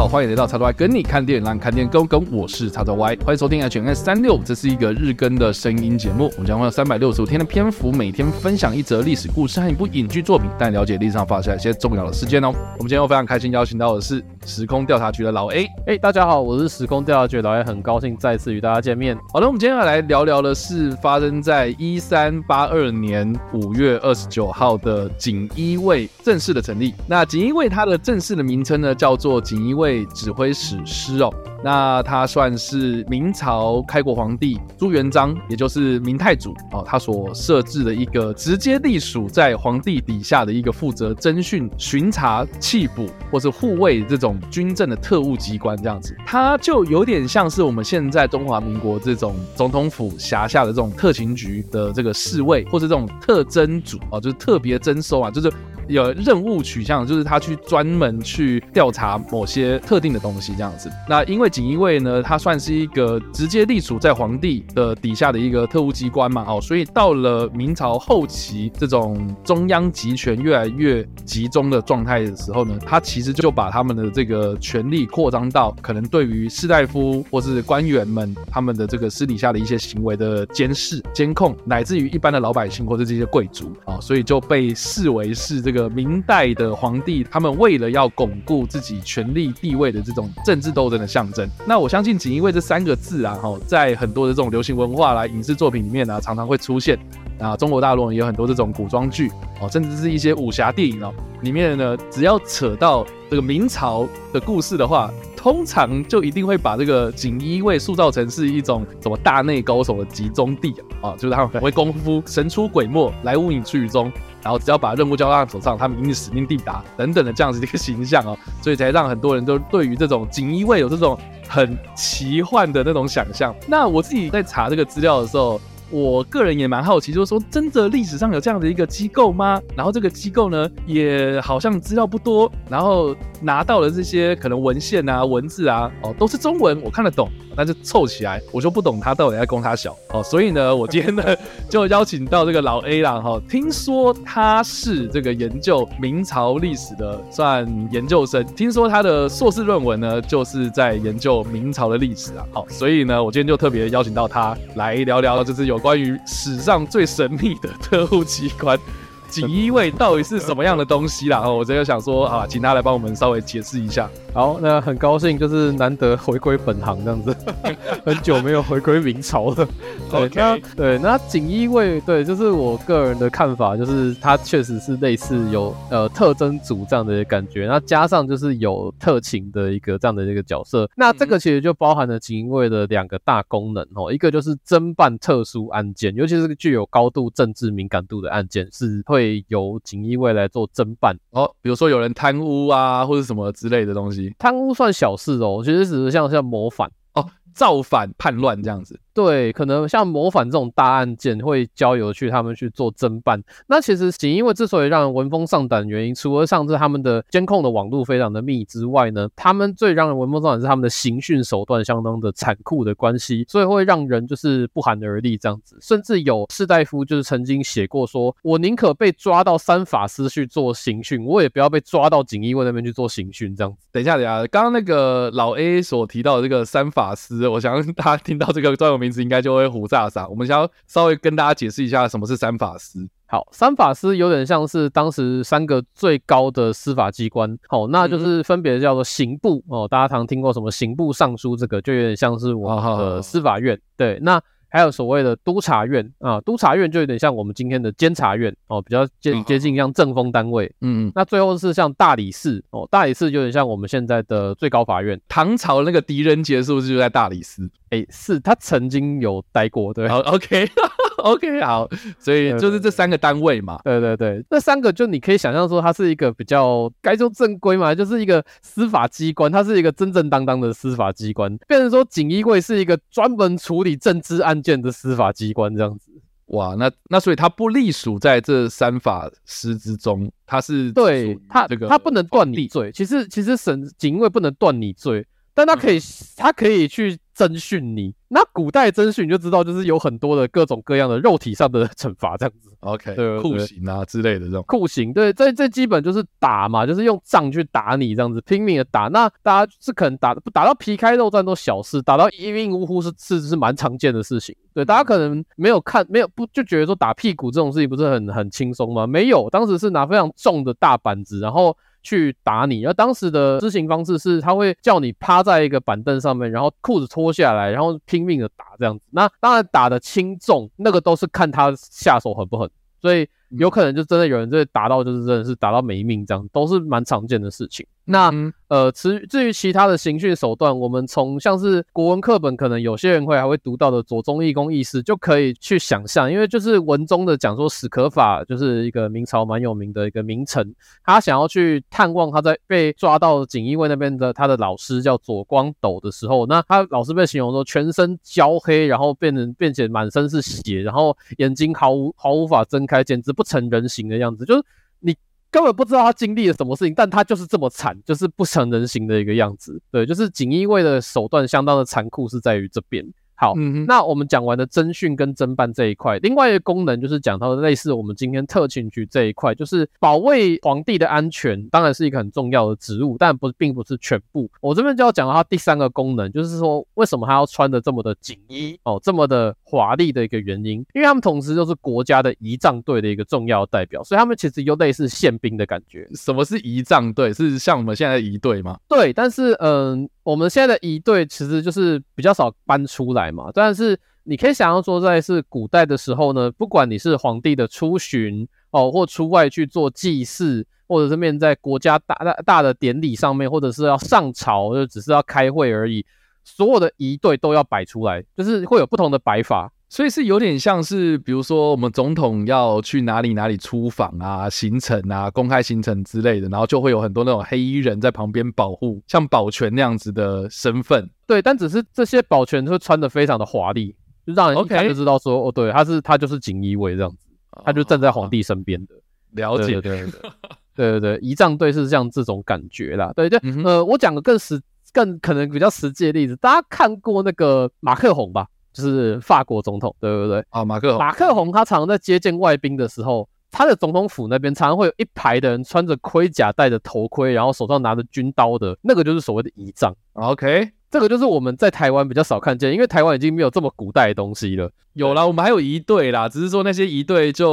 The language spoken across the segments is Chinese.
好，欢迎来到叉 Y 跟你看电影，让你看电影更跟。我是叉 Y，欢迎收听 HNS 三六，这是一个日更的声音节目。我们将会有三百六十五天的篇幅，每天分享一则历史故事和一部影剧作品，带你了解历史上发生一些重要的事件哦。我们今天又非常开心邀请到的是时空调查局的老 A。哎，大家好，我是时空调查局的老 A，很高兴再次与大家见面。好的，我们今天要来聊聊的是发生在一三八二年五月二十九号的锦衣卫正式的成立。那锦衣卫它的正式的名称呢，叫做锦衣卫被指挥使师哦。那他算是明朝开国皇帝朱元璋，也就是明太祖哦，他所设置的一个直接隶属在皇帝底下的一个负责征讯、巡查、缉捕或是护卫这种军政的特务机关，这样子，他就有点像是我们现在中华民国这种总统府辖下的这种特勤局的这个侍卫，或是这种特侦组啊，就是特别征收啊，就是。有任务取向，就是他去专门去调查某些特定的东西这样子。那因为锦衣卫呢，它算是一个直接隶属在皇帝的底下的一个特务机关嘛，哦，所以到了明朝后期，这种中央集权越来越集中的状态的时候呢，他其实就把他们的这个权力扩张到可能对于士大夫或是官员们他们的这个私底下的一些行为的监视、监控，乃至于一般的老百姓或者这些贵族啊，所以就被视为是这个。明代的皇帝，他们为了要巩固自己权力地位的这种政治斗争的象征。那我相信锦衣卫这三个字啊，哈，在很多的这种流行文化啦、影视作品里面呢，常常会出现。啊，中国大陆也有很多这种古装剧哦，甚至是一些武侠电影哦，里面呢，只要扯到这个明朝的故事的话，通常就一定会把这个锦衣卫塑造成是一种什么大内高手的集中地啊，就是他们会功夫，神出鬼没，来无影去无踪。然后只要把任务交到他手上，他们一定使命必达等等的这样子的一个形象哦，所以才让很多人都对于这种锦衣卫有这种很奇幻的那种想象。那我自己在查这个资料的时候，我个人也蛮好奇，就是说真的历史上有这样的一个机构吗？然后这个机构呢，也好像资料不多，然后拿到了这些可能文献啊、文字啊，哦，都是中文，我看得懂。但是凑起来，我就不懂他到底在供他小哦，所以呢，我今天呢 就邀请到这个老 A 啦哈，听说他是这个研究明朝历史的算研究生，听说他的硕士论文呢就是在研究明朝的历史啊，好，所以呢，我今天就特别邀请到他来聊聊，就是有关于史上最神秘的特务机关。锦衣卫到底是什么样的东西啦？然 后我这个想说啊，请他来帮我们稍微解释一下。好，那很高兴，就是难得回归本行这样子，很久没有回归明朝了。对.那对，那锦衣卫，对，就是我个人的看法，就是它确实是类似有呃特征组这样的感觉，那加上就是有特勤的一个这样的一个角色。那这个其实就包含了锦衣卫的两个大功能哦，一个就是侦办特殊案件，尤其是具有高度政治敏感度的案件，是会。会由锦衣卫来做侦办。哦，比如说有人贪污啊，或者什么之类的东西，贪污算小事哦，其实只是像像谋反。哦，造反叛乱这样子。对，可能像谋反这种大案件会交由去他们去做侦办。那其实锦衣卫之所以让人闻风丧胆原因，除了上次他们的监控的网路非常的密之外呢，他们最让人闻风丧胆是他们的刑讯手段相当的残酷的关系，所以会让人就是不寒而栗这样子。甚至有士大夫就是曾经写过说，我宁可被抓到三法师去做刑讯，我也不要被抓到锦衣卫那边去做刑讯这样子。等一下，等一下，刚刚那个老 A 所提到的这个三法师，我想 大家听到这个专有名词应该就会胡炸撒。我们想要稍微跟大家解释一下什么是三法师。好，三法师有点像是当时三个最高的司法机关，好，那就是分别叫做刑部哦，大家常听过什么刑部尚书，这个就有点像是我们的司法院。对，那。还有所谓的督察院啊，督察院就有点像我们今天的监察院哦，比较接接近像政风单位。嗯嗯。那最后是像大理寺哦，大理寺就有点像我们现在的最高法院。唐朝那个狄仁杰是不是就在大理寺？哎、欸，是他曾经有待过，对。好，OK。OK，好，所以就是这三个单位嘛，对对对，那三个就你可以想象说，它是一个比较该说正规嘛，就是一个司法机关，它是一个正正当当的司法机关，变成说锦衣卫是一个专门处理政治案件的司法机关这样子。哇，那那所以它不隶属在这三法师之中，它是对它这个它不能断你罪，其实其实审锦衣卫不能断你罪。但他可以，他可以去侦训你。那古代征训你就知道，就是有很多的各种各样的肉体上的惩罚，这样子。OK，对，酷刑啊之类的这种酷刑，对，这这基本就是打嘛，就是用杖去打你这样子，拼命的打。那大家是可能打打到皮开肉绽都小事，打到一命呜呼是是是蛮常见的事情。对，大家可能没有看，没有不就觉得说打屁股这种事情不是很很轻松吗？没有，当时是拿非常重的大板子，然后。去打你，而当时的执行方式是，他会叫你趴在一个板凳上面，然后裤子脱下来，然后拼命的打这样子。那当然打的轻重，那个都是看他下手狠不狠，所以有可能就真的有人就打到，就是真的是打到没命这样，都是蛮常见的事情。那呃，至至于其他的刑讯手段，我们从像是国文课本，可能有些人会还会读到的左宗义公义士，就可以去想象，因为就是文中的讲说史可法就是一个明朝蛮有名的一个名臣，他想要去探望他在被抓到锦衣卫那边的他的老师叫左光斗的时候，那他老师被形容说全身焦黑，然后变成并且满身是血，然后眼睛毫无毫无法睁开，简直不成人形的样子，就是你。根本不知道他经历了什么事情，但他就是这么惨，就是不成人形的一个样子。对，就是锦衣卫的手段相当的残酷，是在于这边。好，嗯、那我们讲完的侦讯跟侦办这一块，另外一个功能就是讲到的类似我们今天特勤局这一块，就是保卫皇帝的安全，当然是一个很重要的职务，但不并不是全部。我这边就要讲到它第三个功能，就是说为什么他要穿的这么的锦衣哦，这么的华丽的一个原因，因为他们同时又是国家的仪仗队的一个重要代表，所以他们其实又类似宪兵的感觉。什么是仪仗队？是像我们现在的仪队吗？对，但是嗯。我们现在的仪队其实就是比较少搬出来嘛，但是你可以想象说，在是古代的时候呢，不管你是皇帝的出巡哦，或出外去做祭祀，或者是面在国家大大大的典礼上面，或者是要上朝，就只是要开会而已，所有的仪队都要摆出来，就是会有不同的摆法。所以是有点像是，比如说我们总统要去哪里哪里出访啊、行程啊、公开行程之类的，然后就会有很多那种黑衣人在旁边保护，像保全那样子的身份。对，但只是这些保全会穿的非常的华丽，就让人一看就知道说.哦，对，他是他就是锦衣卫这样子，他就站在皇帝身边的。了解，对对对对对，仪仗队是像这种感觉啦。对就，嗯、呃，我讲个更实、更可能比较实际的例子，大家看过那个马克宏吧？就是法国总统，对不对？啊，马克宏，马克宏他常常在接见外宾的时候，他的总统府那边常常会有一排的人穿着盔甲、戴着头盔，然后手上拿着军刀的，那个就是所谓的仪仗。OK。这个就是我们在台湾比较少看见，因为台湾已经没有这么古代的东西了。有啦，我们还有一队啦，只是说那些一队就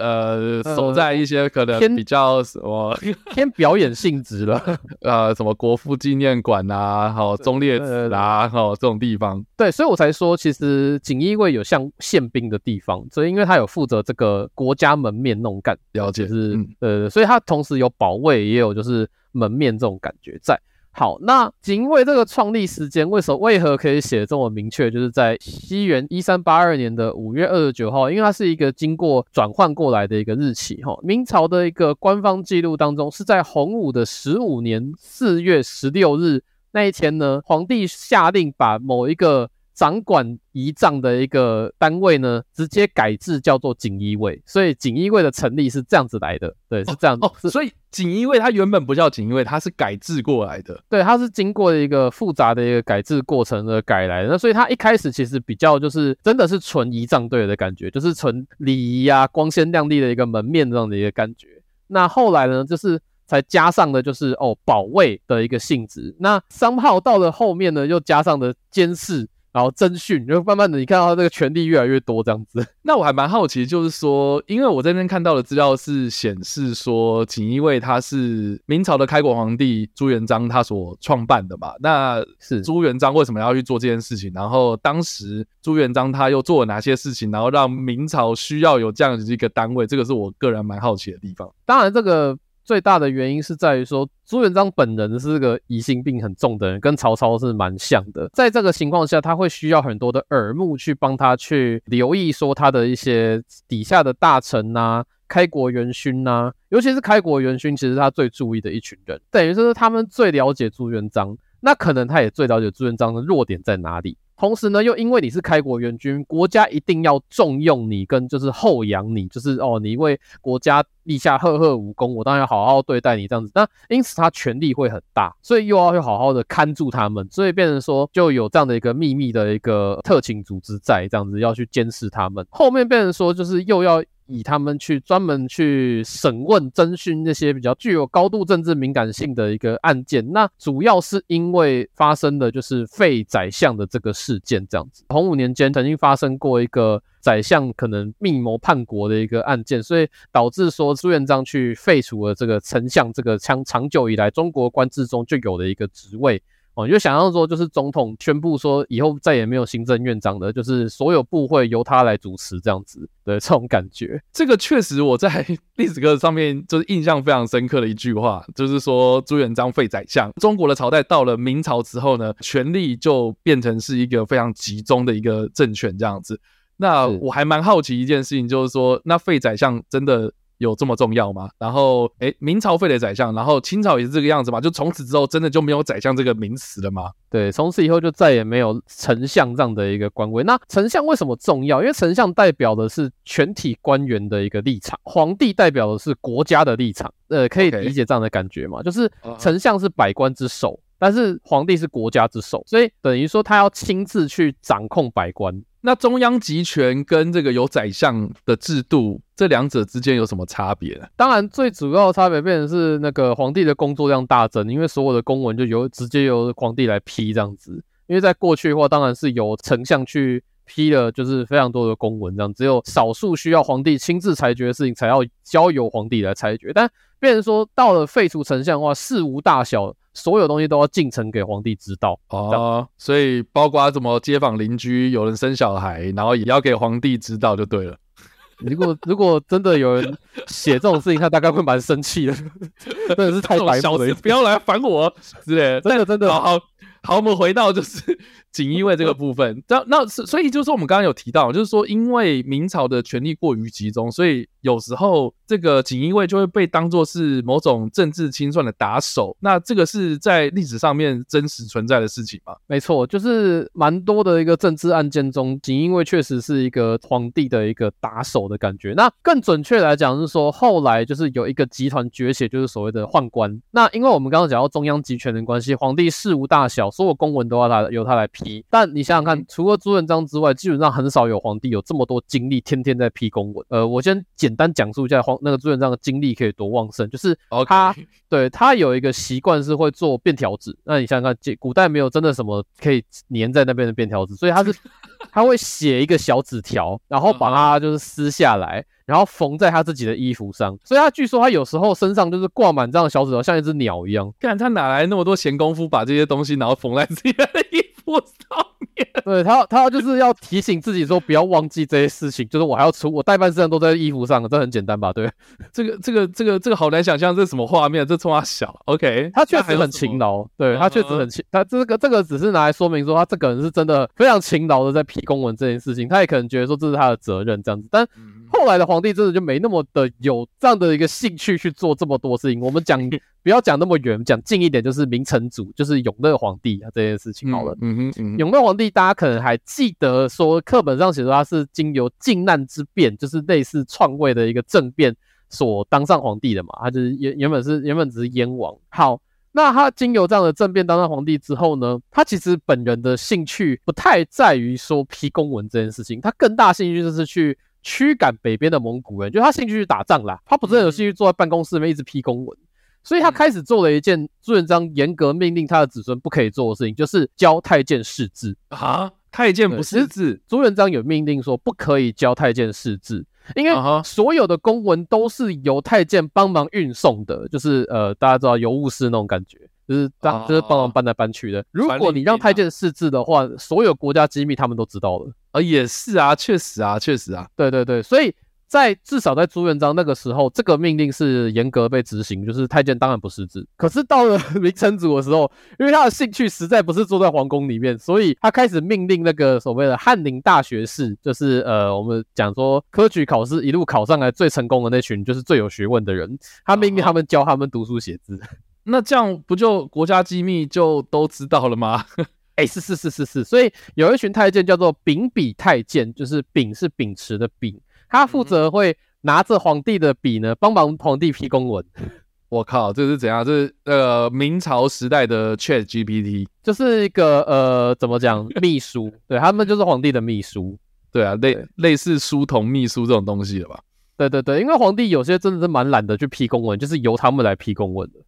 呃守在一些可能比较什么偏，偏表演性质了，呃，什么国父纪念馆啊，好忠烈祠啦，好这种地方。对，所以我才说，其实锦衣卫有像宪兵的地方，所以因为他有负责这个国家门面那种感觉，了解是，呃、嗯，所以他同时有保卫，也有就是门面这种感觉在。好，那锦衣卫这个创立时间为什么为何可以写这么明确？就是在西元一三八二年的五月二十九号，因为它是一个经过转换过来的一个日期。哈，明朝的一个官方记录当中，是在洪武的十五年四月十六日那一天呢，皇帝下令把某一个。掌管仪仗的一个单位呢，直接改制叫做锦衣卫，所以锦衣卫的成立是这样子来的，对，是这样子。哦，哦，所以锦衣卫它原本不叫锦衣卫，它是改制过来的，对，它是经过一个复杂的一个改制过程而改来的。那所以它一开始其实比较就是真的是纯仪仗队的感觉，就是纯礼仪啊，光鲜亮丽的一个门面这样的一个感觉。那后来呢，就是才加上的就是哦保卫的一个性质。那商号到了后面呢，又加上了监视。然后征讯，就慢慢的，你看到他这个权力越来越多这样子。那我还蛮好奇，就是说，因为我这边看到的资料是显示说，锦衣卫他是明朝的开国皇帝朱元璋他所创办的嘛。那是朱元璋为什么要去做这件事情？然后当时朱元璋他又做了哪些事情？然后让明朝需要有这样的一个单位？这个是我个人蛮好奇的地方。当然，这个。最大的原因是在于说，朱元璋本人是个疑心病很重的人，跟曹操是蛮像的。在这个情况下，他会需要很多的耳目去帮他去留意，说他的一些底下的大臣呐、开国元勋呐、尤其是开国元勋，其实他最注意的一群人，等于说是他们最了解朱元璋，那可能他也最了解朱元璋的弱点在哪里。同时呢，又因为你是开国元勋，国家一定要重用你，跟就是厚养你，就是哦，你为国家立下赫赫武功，我当然要好好对待你这样子。那因此他权力会很大，所以又要去好好的看住他们，所以变成说就有这样的一个秘密的一个特勤组织在这样子要去监视他们。后面变成说就是又要。以他们去专门去审问、侦讯那些比较具有高度政治敏感性的一个案件，那主要是因为发生的就是废宰相的这个事件，这样子。洪武年间曾经发生过一个宰相可能密谋叛国的一个案件，所以导致说朱元璋去废除了这个丞相这个长长久以来中国官制中就有的一个职位。哦，你就想象说，就是总统宣布说以后再也没有行政院长的，就是所有部会由他来主持这样子的这种感觉。这个确实我在 历史课上面就是印象非常深刻的一句话，就是说朱元璋废宰相。中国的朝代到了明朝之后呢，权力就变成是一个非常集中的一个政权这样子。那我还蛮好奇一件事情，就是说那废宰相真的有这么重要吗？然后，哎，明朝废了宰相，然后清朝也是这个样子嘛？就从此之后，真的就没有宰相这个名词了吗？对，从此以后就再也没有丞相这样的一个官位。那丞相为什么重要？因为丞相代表的是全体官员的一个立场，皇帝代表的是国家的立场。呃，可以理解这样的感觉吗.就是丞相是百官之首，但是皇帝是国家之首，所以等于说他要亲自去掌控百官。那中央集权跟这个有宰相的制度，这两者之间有什么差别呢？当然，最主要的差别变成是那个皇帝的工作量大增，因为所有的公文就由直接由皇帝来批这样子。因为在过去的话，当然是由丞相去批了，就是非常多的公文这样，只有少数需要皇帝亲自裁决的事情才要交由皇帝来裁决。但变成说到了废除丞相的话，事无大小。所有东西都要进呈给皇帝知道哦，所以包括什么街坊邻居有人生小孩，然后也要给皇帝知道就对了。如果如果真的有人写这种事情，他大概会蛮生气的，真的是太白目了，不要来烦我之类的。真的真的，好好好，我们回到就是。锦衣卫这个部分，那那所以就是，我们刚刚有提到，就是说，因为明朝的权力过于集中，所以有时候这个锦衣卫就会被当作是某种政治清算的打手。那这个是在历史上面真实存在的事情吗？没错，就是蛮多的一个政治案件中，锦衣卫确实是一个皇帝的一个打手的感觉。那更准确来讲是说，后来就是有一个集团崛起，就是所谓的宦官。那因为我们刚刚讲到中央集权的关系，皇帝事无大小，所有公文都要他由他来批。但你想想看，除了朱元璋之外，基本上很少有皇帝有这么多精力，天天在批公文。呃，我先简单讲述一下皇那个朱元璋的精力可以多旺盛，就是他.对他有一个习惯是会做便条纸。那你想想看，古代没有真的什么可以粘在那边的便条纸，所以他是 他会写一个小纸条，然后把它就是撕下来，然后缝在他自己的衣服上。所以他据说他有时候身上就是挂满这样的小纸条，像一只鸟一样。看他哪来那么多闲工夫把这些东西然后缝在自己的衣服。我操你！对他，他就是要提醒自己说不要忘记这些事情，就是我还要出，我代办事项都在衣服上，这很简单吧？对，这个这个这个这个好难想象，这是什么画面？这冲他小，OK，他确实很勤劳，对他确实很勤，他这个这个只是拿来说明说他这个人是真的非常勤劳的在批公文这件事情，他也可能觉得说这是他的责任这样子，但。后来的皇帝真的就没那么的有这样的一个兴趣去做这么多事情。我们讲 不要讲那么远，讲近一点，就是明成祖，就是永乐皇帝啊这件事情好了。嗯哼，嗯哼，永乐皇帝大家可能还记得说课本上写说他是经由靖难之变，就是类似篡位的一个政变所当上皇帝的嘛。他就是原原本是原本只是燕王。好，那他经由这样的政变当上皇帝之后呢，他其实本人的兴趣不太在于说批公文这件事情，他更大兴趣就是去。驱赶北边的蒙古人，就他兴趣去打仗啦，他不是很有兴趣坐在办公室里面一直批公文，所以他开始做了一件朱元璋严格命令他的子孙不可以做的事情，就是教太监识字。啊。太监不识字，朱元璋有命令说不可以教太监识字，因为所有的公文都是由太监帮忙运送的，就是呃大家知道邮务司那种感觉。就是当就是帮忙搬来搬去的。如果你让太监识字的话，所有国家机密他们都知道了。呃，也是啊，确实啊，确实啊。对对对，所以在至少在朱元璋那个时候，这个命令是严格被执行，就是太监当然不识字。可是到了 明成祖的时候，因为他的兴趣实在不是坐在皇宫里面，所以他开始命令那个所谓的翰林大学士，就是呃，我们讲说科举考试一路考上来最成功的那群，就是最有学问的人，他命令他们教他们读书写字。那这样不就国家机密就都知道了吗？哎，是是是是是，所以有一群太监叫做秉笔太监，就是秉是秉持的秉，他负责会拿着皇帝的笔呢，帮忙皇帝批公文。我靠，这是怎样？这是呃明朝时代的 Chat GPT，就是一个呃怎么讲秘书？对，他们就是皇帝的秘书。对啊，类类似书童、秘书这种东西了吧？对对对，因为皇帝有些真的是蛮懒得去批公文，就是由他们来批公文的。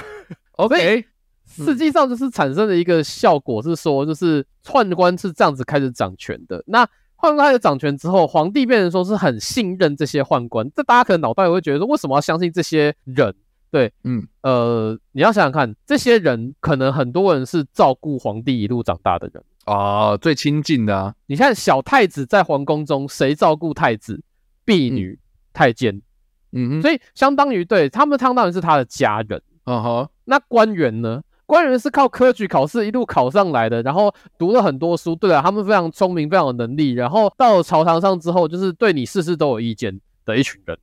OK。实际上就是产生的一个效果是说，就是宦官是这样子开始掌权的。那宦官开始掌权之后，皇帝变成说是很信任这些宦官。这大家可能脑袋也会觉得说，为什么要相信这些人？对，嗯，呃，你要想想看，这些人可能很多人是照顾皇帝一路长大的人啊，最亲近的啊。你看小太子在皇宫中，谁照顾太子？婢女、嗯、太监，嗯哼，所以相当于对他们，相当于是他的家人。嗯哼，那官员呢？官员是靠科举考试一路考上来的，然后读了很多书，对啊，他们非常聪明，非常有能力，然后到了朝堂上之后，就是对你事事都有意见的一群人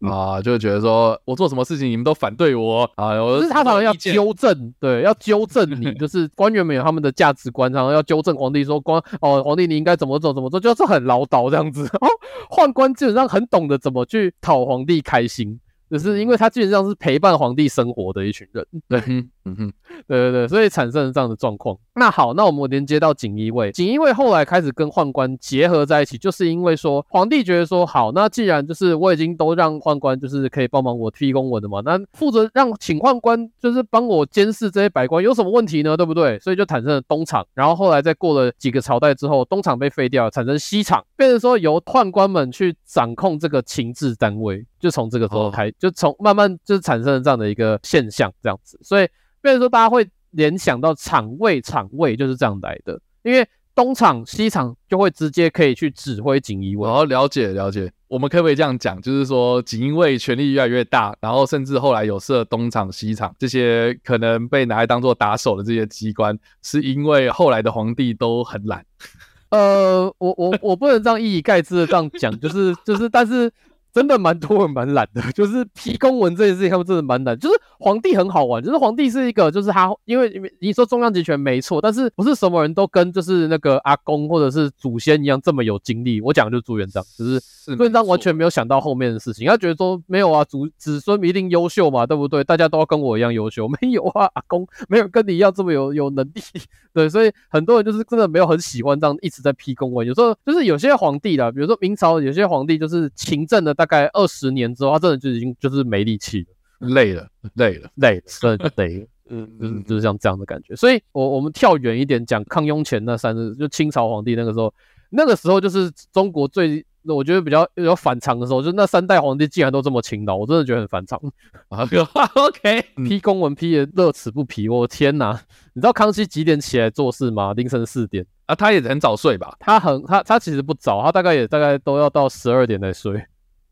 啊，就觉得说我做什么事情你们都反对我啊，我就是他常常要纠正，对，要纠正你，就是官员们有他们的价值观，然后要纠正皇帝说官哦，皇帝你应该怎么做怎么做，就是很唠叨这样子。哦，宦官基本上很懂得怎么去讨皇帝开心。只是因为他基本上是陪伴皇帝生活的一群人，对，嗯哼，对对对，所以产生了这样的状况。那好，那我们连接到锦衣卫，锦衣卫后来开始跟宦官结合在一起，就是因为说皇帝觉得说好，那既然就是我已经都让宦官就是可以帮忙我批公文的嘛，那负责让请宦官就是帮我监视这些百官有什么问题呢？对不对？所以就产生了东厂，然后后来再过了几个朝代之后，东厂被废掉，产生西厂，变成说由宦官们去掌控这个情治单位，就从这个时候开，就从慢慢就是产生了这样的一个现象，这样子，所以变成说大家会。联想到厂卫，厂卫就是这样来的，因为东厂、西厂就会直接可以去指挥锦衣卫。我要了解了解，我们可不可以这样讲？就是说锦衣卫权力越来越大，然后甚至后来有设东厂、西厂这些可能被拿来当做打手的这些机关，是因为后来的皇帝都很懒。呃，我我我不能这样一以概之的这样讲，就是就是，但是。真的蛮多人蛮懒的，就是批公文这件事情，他们真的蛮懒。就是皇帝很好玩，就是皇帝是一个，就是他，因为你说中央集权没错，但是不是什么人都跟就是那个阿公或者是祖先一样这么有精力。我讲的就是朱元璋，就是朱元璋完全没有想到后面的事情，他觉得说没有啊，祖子孙一定优秀嘛，对不对？大家都要跟我一样优秀，没有啊，阿公没有跟你一样这么有有能力，对，所以很多人就是真的没有很喜欢这样一直在批公文。有时候就是有些皇帝啦，比如说明朝有些皇帝就是勤政的大概二十年之后，他真的就已经就是没力气了，累了，累了，累了，真的累了，嗯，就是就是像这样的感觉。所以，我我们跳远一点讲康雍乾那三日，就清朝皇帝那个时候，那个时候就是中国最我觉得比较有反常的时候，就那三代皇帝竟然都这么勤劳，我真的觉得很反常。啊，OK，批公文批的乐此不疲，我天哪！你知道康熙几点起来做事吗？凌晨四点啊，他也很早睡吧？他很他他其实不早，他大概也大概都要到十二点才睡。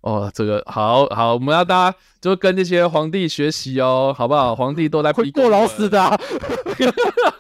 哦，这个好好，我们要大家就跟这些皇帝学习哦，好不好？皇帝都在会过劳死的、啊。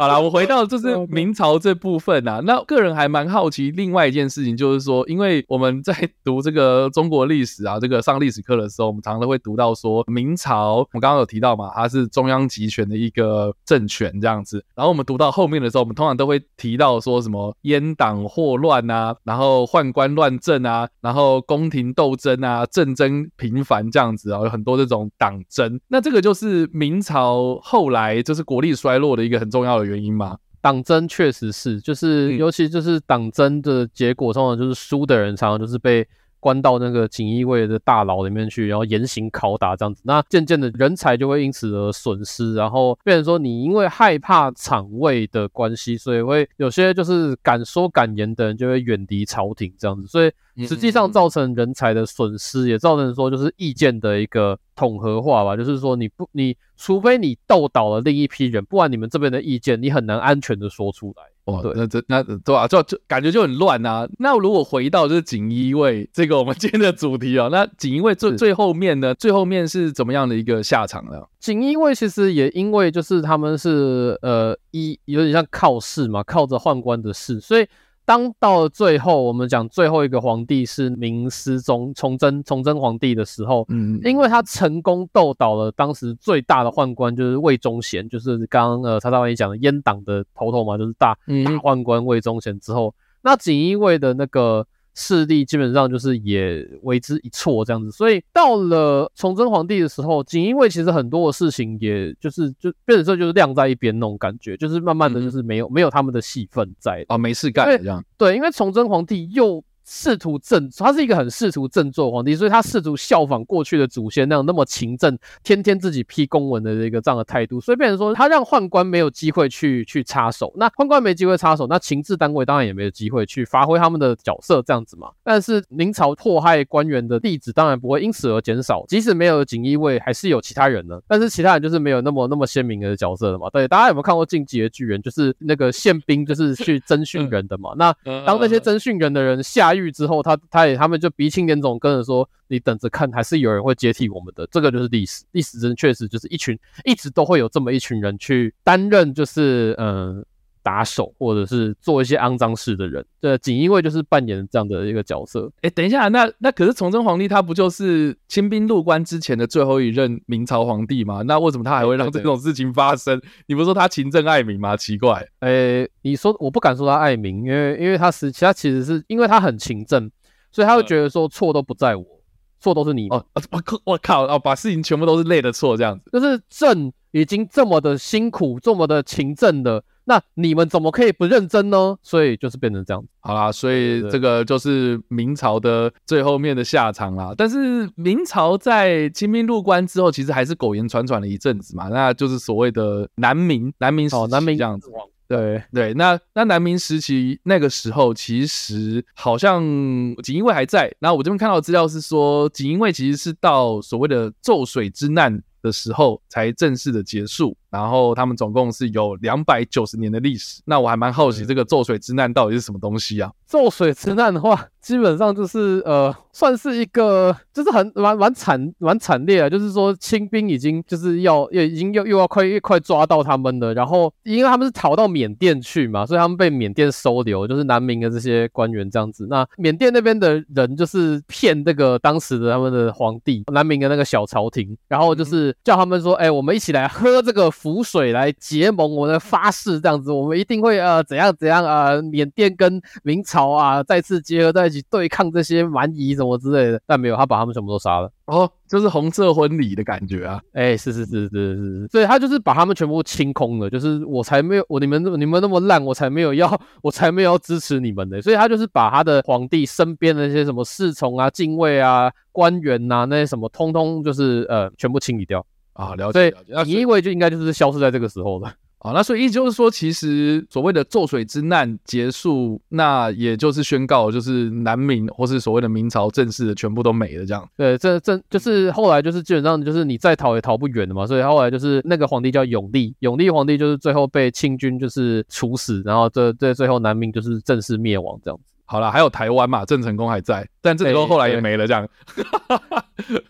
好了，我回到就是 明朝这部分啊。那个人还蛮好奇，另外一件事情就是说，因为我们在 读这个中国历史啊，这个上历史课的时候，我们常常都会读到说，明朝我们刚刚有提到嘛，它是中央集权的一个政权这样子。然后我们读到后面的时候，我们通常都会提到说什么阉党祸乱啊，然后宦官乱政啊，然后宫廷斗争啊，政争频繁这样子啊，有很多这种党争。那这个就是明朝后来就是国力衰落的一个很重要的原因嘛，党争确实是，就是尤其就是党争的结果，通常就是输的人常常就是被关到那个锦衣卫的大牢里面去，然后严刑拷打这样子。那渐渐的人才就会因此而损失，然后变成说你因为害怕厂位的关系，所以会有些就是敢说敢言的人就会远离朝廷这样子，所以。实际上造成人才的损失，也造成说就是意见的一个统合化吧。就是说你不，你除非你斗倒了另一批人，不然你们这边的意见你很难安全的说出来。哦，对，那这那对吧？就就感觉就很乱啊。那如果回到就是锦衣卫这个我们今天的主题啊，那锦衣卫最最后面呢？最后面是怎么样的一个下场呢？锦衣卫其实也因为就是他们是呃一有点像靠势嘛，靠着宦官的势，所以。当到了最后，我们讲最后一个皇帝是明思宗崇祯崇祯皇帝的时候，嗯，因为他成功斗倒了当时最大的宦官，就是魏忠贤，就是刚刚呃叉叉 Y 讲的阉党的头头嘛，就是大大宦官魏忠贤之后，那锦衣卫的那个。势力基本上就是也为之一挫这样子，所以到了崇祯皇帝的时候，锦衣卫其实很多的事情，也就是就变成说就是晾在一边那种感觉，就是慢慢的就是没有、嗯、没有他们的戏份在啊，没事干这样。对，因为崇祯皇帝又。试图振，他是一个很试图振作皇帝，所以他试图效仿过去的祖先那样那么勤政，天天自己批公文的这个这样的态度，所以变成说他让宦官没有机会去去插手，那宦官没机会插手，那情治单位当然也没有机会去发挥他们的角色这样子嘛。但是明朝迫害官员的例子当然不会因此而减少，即使没有锦衣卫，还是有其他人呢。但是其他人就是没有那么那么鲜明的角色了嘛。对，大家有没有看过《进击的巨人》？就是那个宪兵就是去征讯人的嘛。那当那些征讯人的人下狱之后，他他也他们就鼻青脸肿跟着说：“你等着看，还是有人会接替我们的。”这个就是历史，历史真确实就是一群一直都会有这么一群人去担任，就是嗯打手或者是做一些肮脏事的人。对，锦衣卫就是扮演这样的一个角色。哎，等一下，那那可是崇祯皇帝他不就是清兵入关之前的最后一任明朝皇帝吗？那为什么他还会让这种事情发生？你不是说他勤政爱民吗？奇怪。哎，你说我不敢说他爱民，因为因为他实其他其实是因为他很勤政。所以他会觉得说，错都不在我，错都是你哦。我靠，我靠哦，把事情全部都是累的错这样子。就是朕已经这么的辛苦，这么的勤政的，那你们怎么可以不认真呢？所以就是变成这样子。好啦，所以这个就是明朝的最后面的下场啦。但是明朝在清兵入关之后，其实还是苟延残喘了一阵子嘛。那就是所谓的南明，南明哦，南明这样子。对对，那那南明时期那个时候，其实好像锦衣卫还在。然后我这边看到的资料是说，锦衣卫其实是到所谓的骤水之难的时候才正式的结束。然后他们总共是有两百九十年的历史。那我还蛮好奇，这个咒水之难到底是什么东西啊？骤水之难的话，基本上就是呃，算是一个，就是很蛮蛮惨蛮惨烈的，就是说清兵已经就是要也已经又又要快又快抓到他们了，然后因为他们是逃到缅甸去嘛，所以他们被缅甸收留，就是南明的这些官员这样子。那缅甸那边的人就是骗那个当时的他们的皇帝，南明的那个小朝廷，然后就是叫他们说，哎，我们一起来喝这个符水来结盟，我们的发誓这样子，我们一定会呃怎样怎样啊，缅甸跟明朝啊再次结合在一起。对抗这些蛮夷什么之类的，但没有，他把他们全部都杀了。哦，就是红色婚礼的感觉啊！哎，是是是是是是，所以他就是把他们全部清空了，就是我才没有我你们你们那么烂，我才没有要 我才没有要支持你们的。所以他就是把他的皇帝身边的那些什么侍从啊、禁卫啊、官员呐、啊、那些什么，通通就是呃全部清理掉啊。了解，了解。所以你以为就应该就是消失在这个时候了。啊，那所以意思就是说，其实所谓的骤水之难结束，那也就是宣告，就是南明或是所谓的明朝正式的全部都没了，这样。对，这这就是后来就是基本上就是你再逃也逃不远的嘛。所以后来就是那个皇帝叫永历，永历皇帝就是最后被清军就是处死，然后这这最后南明就是正式灭亡这样子。好了，还有台湾嘛，郑成功还在，但郑成功后来也没了，这样。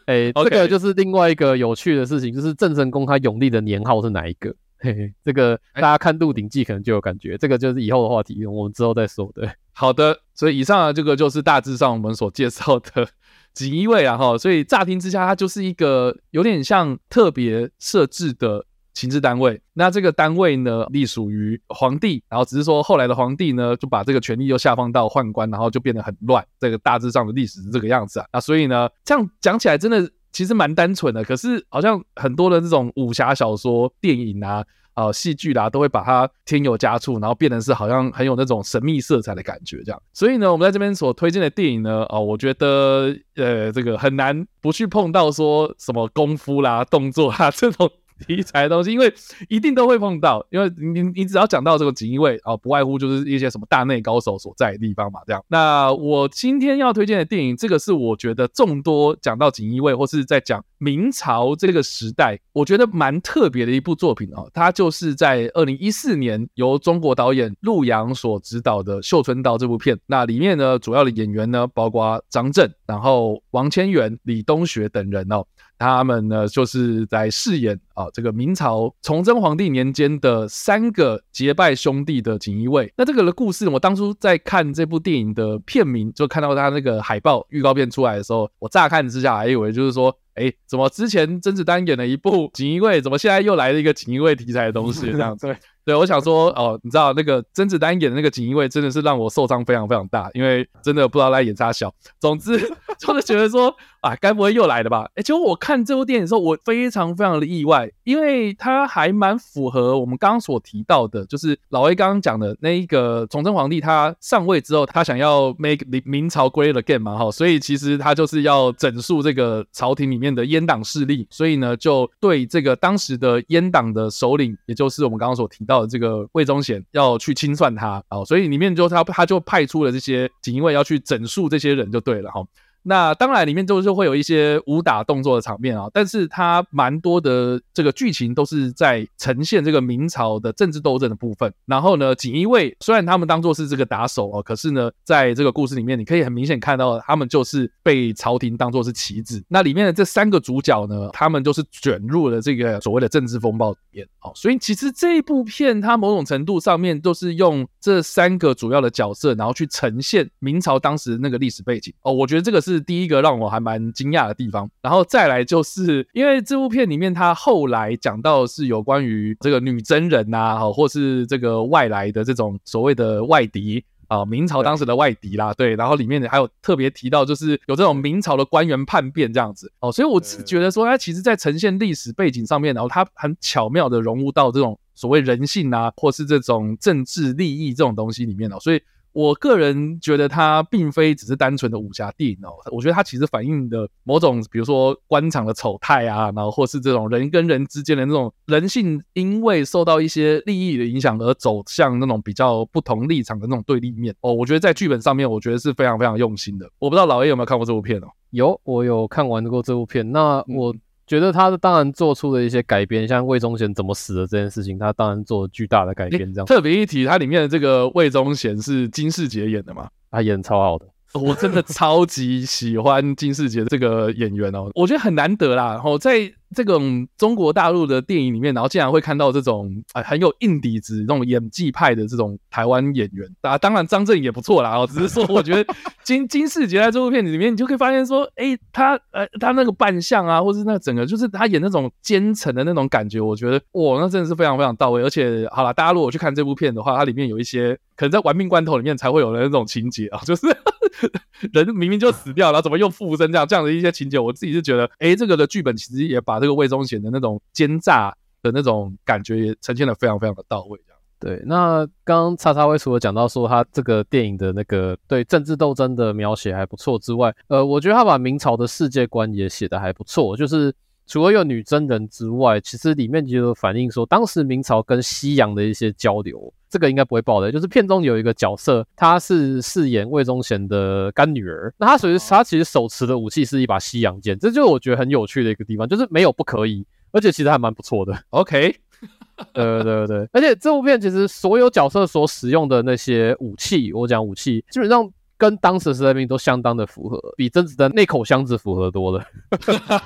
哎、欸，这个就是另外一个有趣的事情，就是郑成功他永历的年号是哪一个？嘿嘿，这个大家看《鹿鼎记》可能就有感觉，这个就是以后的话题，我们之后再说。对，好的，所以以上的这个就是大致上我们所介绍的 锦衣卫啊哈，所以乍听之下，它就是一个有点像特别设置的情治单位。那这个单位呢，隶属于皇帝，然后只是说后来的皇帝呢，就把这个权力又下放到宦官，然后就变得很乱。这个大致上的历史是这个样子啊。那所以呢，这样讲起来真的。其实蛮单纯的，可是好像很多的这种武侠小说、电影啊、呃戏剧啦，都会把它添油加醋，然后变成是好像很有那种神秘色彩的感觉这样。所以呢，我们在这边所推荐的电影呢，啊、我觉得呃这个很难不去碰到说什么功夫啦、动作啦 这种。题材的东西，因为一定都会碰到，因为你你只要讲到这个锦衣卫啊，不外乎就是一些什么大内高手所在的地方嘛，这样。那我今天要推荐的电影，这个是我觉得众多讲到锦衣卫或是在讲明朝这个时代，我觉得蛮特别的一部作品哦。它就是在二零一四年由中国导演陆阳所执导的《绣春刀》这部片。那里面呢，主要的演员呢，包括张震，然后王千源、李东学等人哦。他们呢，就是在饰演啊这个明朝崇祯皇帝年间的三个结拜兄弟的锦衣卫。那这个的故事，我当初在看这部电影的片名，就看到他那个海报预告片出来的时候，我乍看之下还以为就是说。哎，怎么之前甄子丹演了一部锦衣卫，怎么现在又来了一个锦衣卫题材的东西？这样子，对，对我想说，哦，你知道那个甄子丹演的那个锦衣卫，真的是让我受伤非常非常大，因为真的不知道在演啥小。总之，就是觉得说，啊，该不会又来了吧？哎，结果我看这部电影的时候，我非常非常的意外，因为它还蛮符合我们刚刚所提到的，就是老 A 刚刚讲的那一个崇祯皇帝，他上位之后，他想要 make 明朝 great again 嘛，哈，所以其实他就是要整肃这个朝廷里面。的阉党势力，所以呢，就对这个当时的阉党的首领，也就是我们刚刚所提到这个魏忠贤，要去清算他啊，所以里面就他他就派出了这些锦衣卫要去整肃这些人，就对了哈。那当然，里面就就会有一些武打动作的场面啊，但是它蛮多的这个剧情都是在呈现这个明朝的政治斗争的部分。然后呢，锦衣卫虽然他们当作是这个打手哦，可是呢，在这个故事里面，你可以很明显看到他们就是被朝廷当作是棋子。那里面的这三个主角呢，他们就是卷入了这个所谓的政治风暴里面哦。所以其实这一部片，它某种程度上面都是用这三个主要的角色，然后去呈现明朝当时那个历史背景哦。我觉得这个是。是第一个让我还蛮惊讶的地方，然后再来就是因为这部片里面，他后来讲到是有关于这个女真人呐，或是这个外来的这种所谓的外敌啊，明朝当时的外敌啦，对，然后里面还有特别提到，就是有这种明朝的官员叛变这样子哦，所以我是觉得说，它其实在呈现历史背景上面，然后它很巧妙的融入到这种所谓人性啊，或是这种政治利益这种东西里面哦，所以。我个人觉得它并非只是单纯的武侠电影哦，我觉得它其实反映的某种，比如说官场的丑态啊，然后或是这种人跟人之间的那种人性，因为受到一些利益的影响而走向那种比较不同立场的那种对立面哦。我觉得在剧本上面，我觉得是非常非常用心的。我不知道老 A 有没有看过这部片哦？有，我有看完过这部片。那我。嗯觉得他当然做出了一些改编，像魏忠贤怎么死的这件事情，他当然做了巨大的改编。这样特别一提，它里面的这个魏忠贤是金世杰演的嘛？他演超好的。我真的超级喜欢金世杰这个演员哦，我觉得很难得啦。然后在这种中国大陆的电影里面，然后竟然会看到这种哎很有硬底子、那种演技派的这种台湾演员。啊，当然张震也不错啦。哦，只是说 我觉得金金世杰在这部片子里面，你就可以发现说，哎，他呃他那个扮相啊，或是那个整个就是他演那种奸臣的那种感觉，我觉得哇，那真的是非常非常到位。而且好了，大家如果去看这部片的话，它里面有一些可能在《玩命关头》里面才会有的那种情节啊，就是。人明明就死掉了，怎么又复生？这样这样的一些情节，我自己是觉得，哎，这个的剧本其实也把这个魏忠贤的那种奸诈的那种感觉也呈现的非常非常的到位。对。那刚刚叉叉威除了讲到说他这个电影的那个对政治斗争的描写还不错之外，呃，我觉得他把明朝的世界观也写得还不错，就是。除了有女真人之外，其实里面就有反映说，当时明朝跟西洋的一些交流，这个应该不会爆的。就是片中有一个角色，她是饰演魏忠贤的干女儿，那她属于她其实手持的武器是一把西洋剑，这就是我觉得很有趣的一个地方，就是没有不可以，而且其实还蛮不错的。OK，对对对，而且这部片其实所有角色所使用的那些武器，我讲武器基本上。跟当时时代兵都相当的符合，比甄子丹那口箱子符合多了。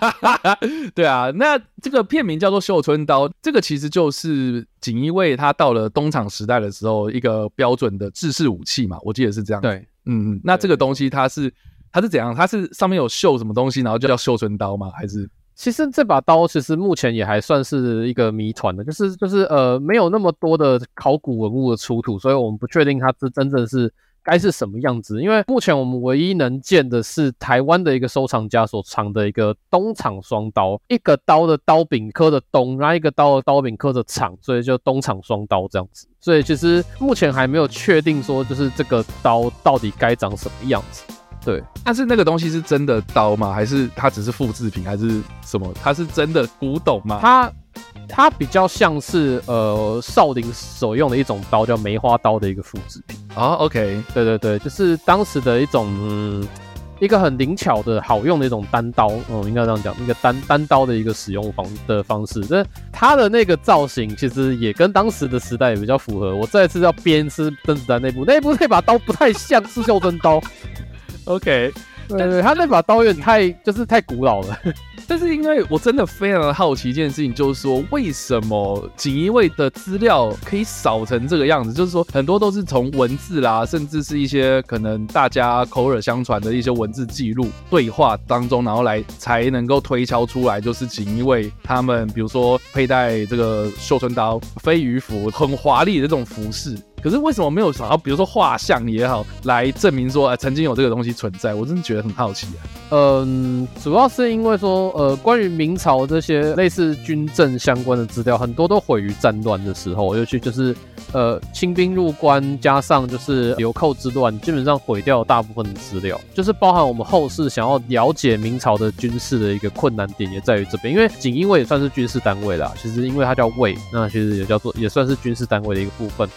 对啊，那这个片名叫做《绣春刀》，这个其实就是锦衣卫他到了东厂时代的时候一个标准的制式武器嘛，我记得是这样。对，嗯，那这个东西它是它是怎样？它是上面有绣什么东西，然后就叫绣春刀吗？还是？其实这把刀其实目前也还算是一个谜团的，就是就是呃没有那么多的考古文物的出土，所以我们不确定它是真正是。该是什么样子？因为目前我们唯一能见的是台湾的一个收藏家所藏的一个东厂双刀，一个刀的刀柄刻的东，然后一个刀的刀柄刻的厂，所以就东厂双刀这样子。所以其实目前还没有确定说，就是这个刀到底该长什么样子。对，但是那个东西是真的刀吗？还是它只是复制品？还是什么？它是真的古董吗？它。它比较像是呃少林所用的一种刀，叫梅花刀的一个复制品。啊，OK，对对对，就是当时的一种，嗯，一个很灵巧的好用的一种单刀，嗯，应该这样讲，一个单单刀的一个使用方的方式。那它的那个造型其实也跟当时的时代也比较符合。我这一次要编是甄子丹那部，那部那把刀不太像是袖珍刀。OK，对，对对，他那把刀有点太就是太古老了。但是因为我真的非常的好奇一件事情，就是说为什么锦衣卫的资料可以少成这个样子？就是说很多都是从文字啦，甚至是一些可能大家口耳相传的一些文字记录对话当中，然后来才能够推敲出来，就是锦衣卫他们比如说佩戴这个绣春刀、飞鱼服，很华丽的这种服饰。可是为什么没有想到，比如说画像也好，来证明说，呃，曾经有这个东西存在？我真的觉得很好奇啊。嗯，主要是因为说，呃，关于明朝这些类似军政相关的资料，很多都毁于战乱的时候，尤其就是，呃，清兵入关，加上就是流寇之乱，基本上毁掉大部分的资料，就是包含我们后世想要了解明朝的军事的一个困难点，也在于这边。因为锦衣卫也算是军事单位啦，其实因为它叫卫，那其实也叫做也算是军事单位的一个部分。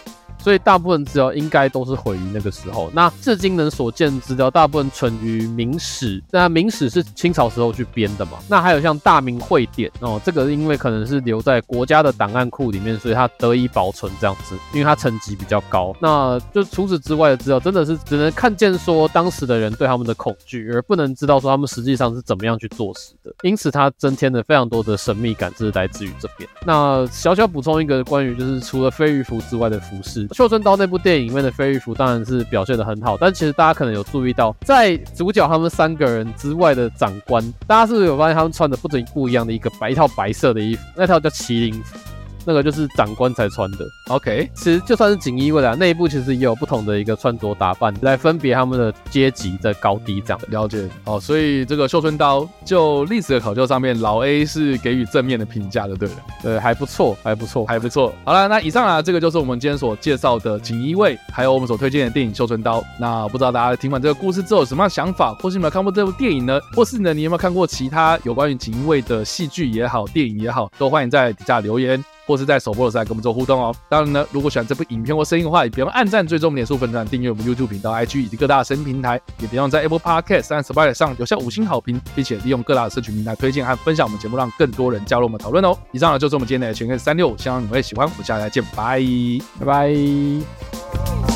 所以大部分资料应该都是毁于那个时候。那至今能所见资料，大部分存于明史。那明史是清朝时候去编的嘛？那还有像《大明会典》哦，这个因为可能是留在国家的档案库里面，所以它得以保存这样子，因为它层级比较高。那就除此之外的资料，真的是只能看见说当时的人对他们的恐惧，而不能知道说他们实际上是怎么样去做事的。因此，它增添了非常多的神秘感，这是来自于这边。那小小补充一个关于就是除了飞鱼服之外的服饰。绣春刀那部电影里面的飞鱼服当然是表现的很好，但其实大家可能有注意到，在主角他们三个人之外的长官，大家是不是有发现他们穿的不止不一样的一个白一套白色的衣服，那套叫麒麟服。那个就是长官才穿的，OK。其实就算是锦衣卫啦，内部其实也有不同的一个穿着打扮来分别他们的阶级的高低这样。了解哦，所以这个绣春刀就历史的考究上面，老 A 是给予正面的评价的，对了，对，还不错，还不错，还不错。好了，那以上啊，这个就是我们今天所介绍的锦衣卫，还有我们所推荐的电影《绣春刀》。那不知道大家听完这个故事之后有什么样想法，或是有没有看过这部电影呢？或是呢，你有没有看过其他有关于锦衣卫的戏剧也好，电影也好，都欢迎在底下留言。或是在首播的时候跟我们做互动哦。当然呢，如果喜欢这部影片或声音的话，也别忘按赞、追踪、脸书粉专、订阅我们 YouTube 频道、IG 以及各大声音平台，也别忘在 Apple Podcast 和 Spotify 上留下五星好评，并且利用各大社群平台推荐和分享我们节目，让更多人加入我们讨论哦。以上呢就是我们今天的全 K 三六五，希望你会喜欢。我们下期再见，拜拜拜拜。